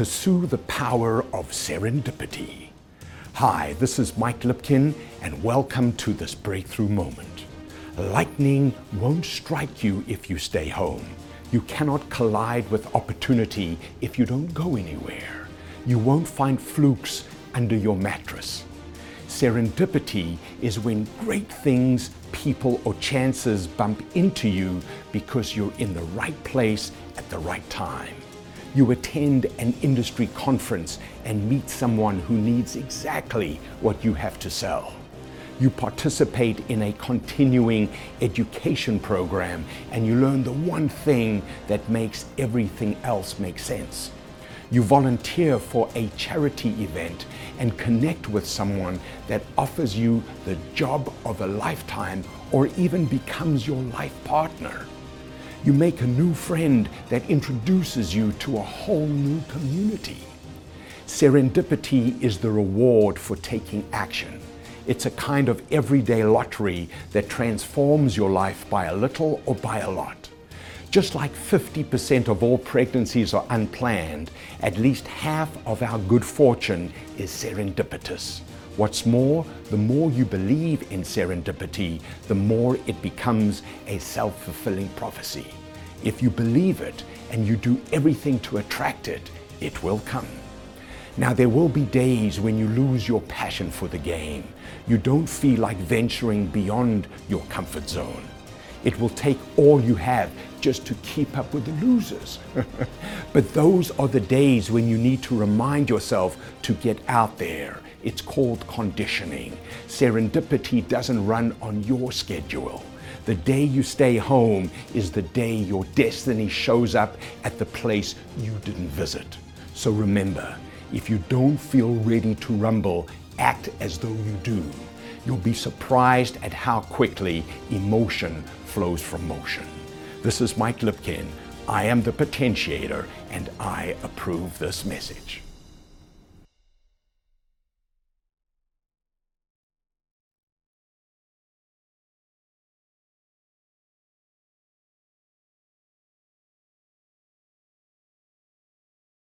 pursue the power of serendipity. Hi, this is Mike Lipkin, and welcome to this breakthrough moment. Lightning won't strike you if you stay home. You cannot collide with opportunity if you don't go anywhere. You won't find flukes under your mattress. Serendipity is when great things, people, or chances bump into you because you're in the right place at the right time you attend an industry conference and meet someone who needs exactly what you have to sell. You participate in a continuing education program and you learn the one thing that makes everything else make sense. You volunteer for a charity event and connect with someone that offers you the job of a lifetime or even becomes your life partner. You make a new friend that introduces you to a whole new community. Serendipity is the reward for taking action. It's a kind of everyday lottery that transforms your life by a little or by a lot. Just like 50% of all pregnancies are unplanned, at least half of our good fortune is serendipitous. What's more, the more you believe in serendipity, the more it becomes a self fulfilling prophecy. If you believe it and you do everything to attract it, it will come. Now, there will be days when you lose your passion for the game. You don't feel like venturing beyond your comfort zone. It will take all you have just to keep up with the losers. but those are the days when you need to remind yourself to get out there. It's called conditioning. Serendipity doesn't run on your schedule. The day you stay home is the day your destiny shows up at the place you didn't visit. So remember, if you don't feel ready to rumble, act as though you do. You'll be surprised at how quickly emotion flows from motion. This is Mike Lipkin. I am the potentiator, and I approve this message.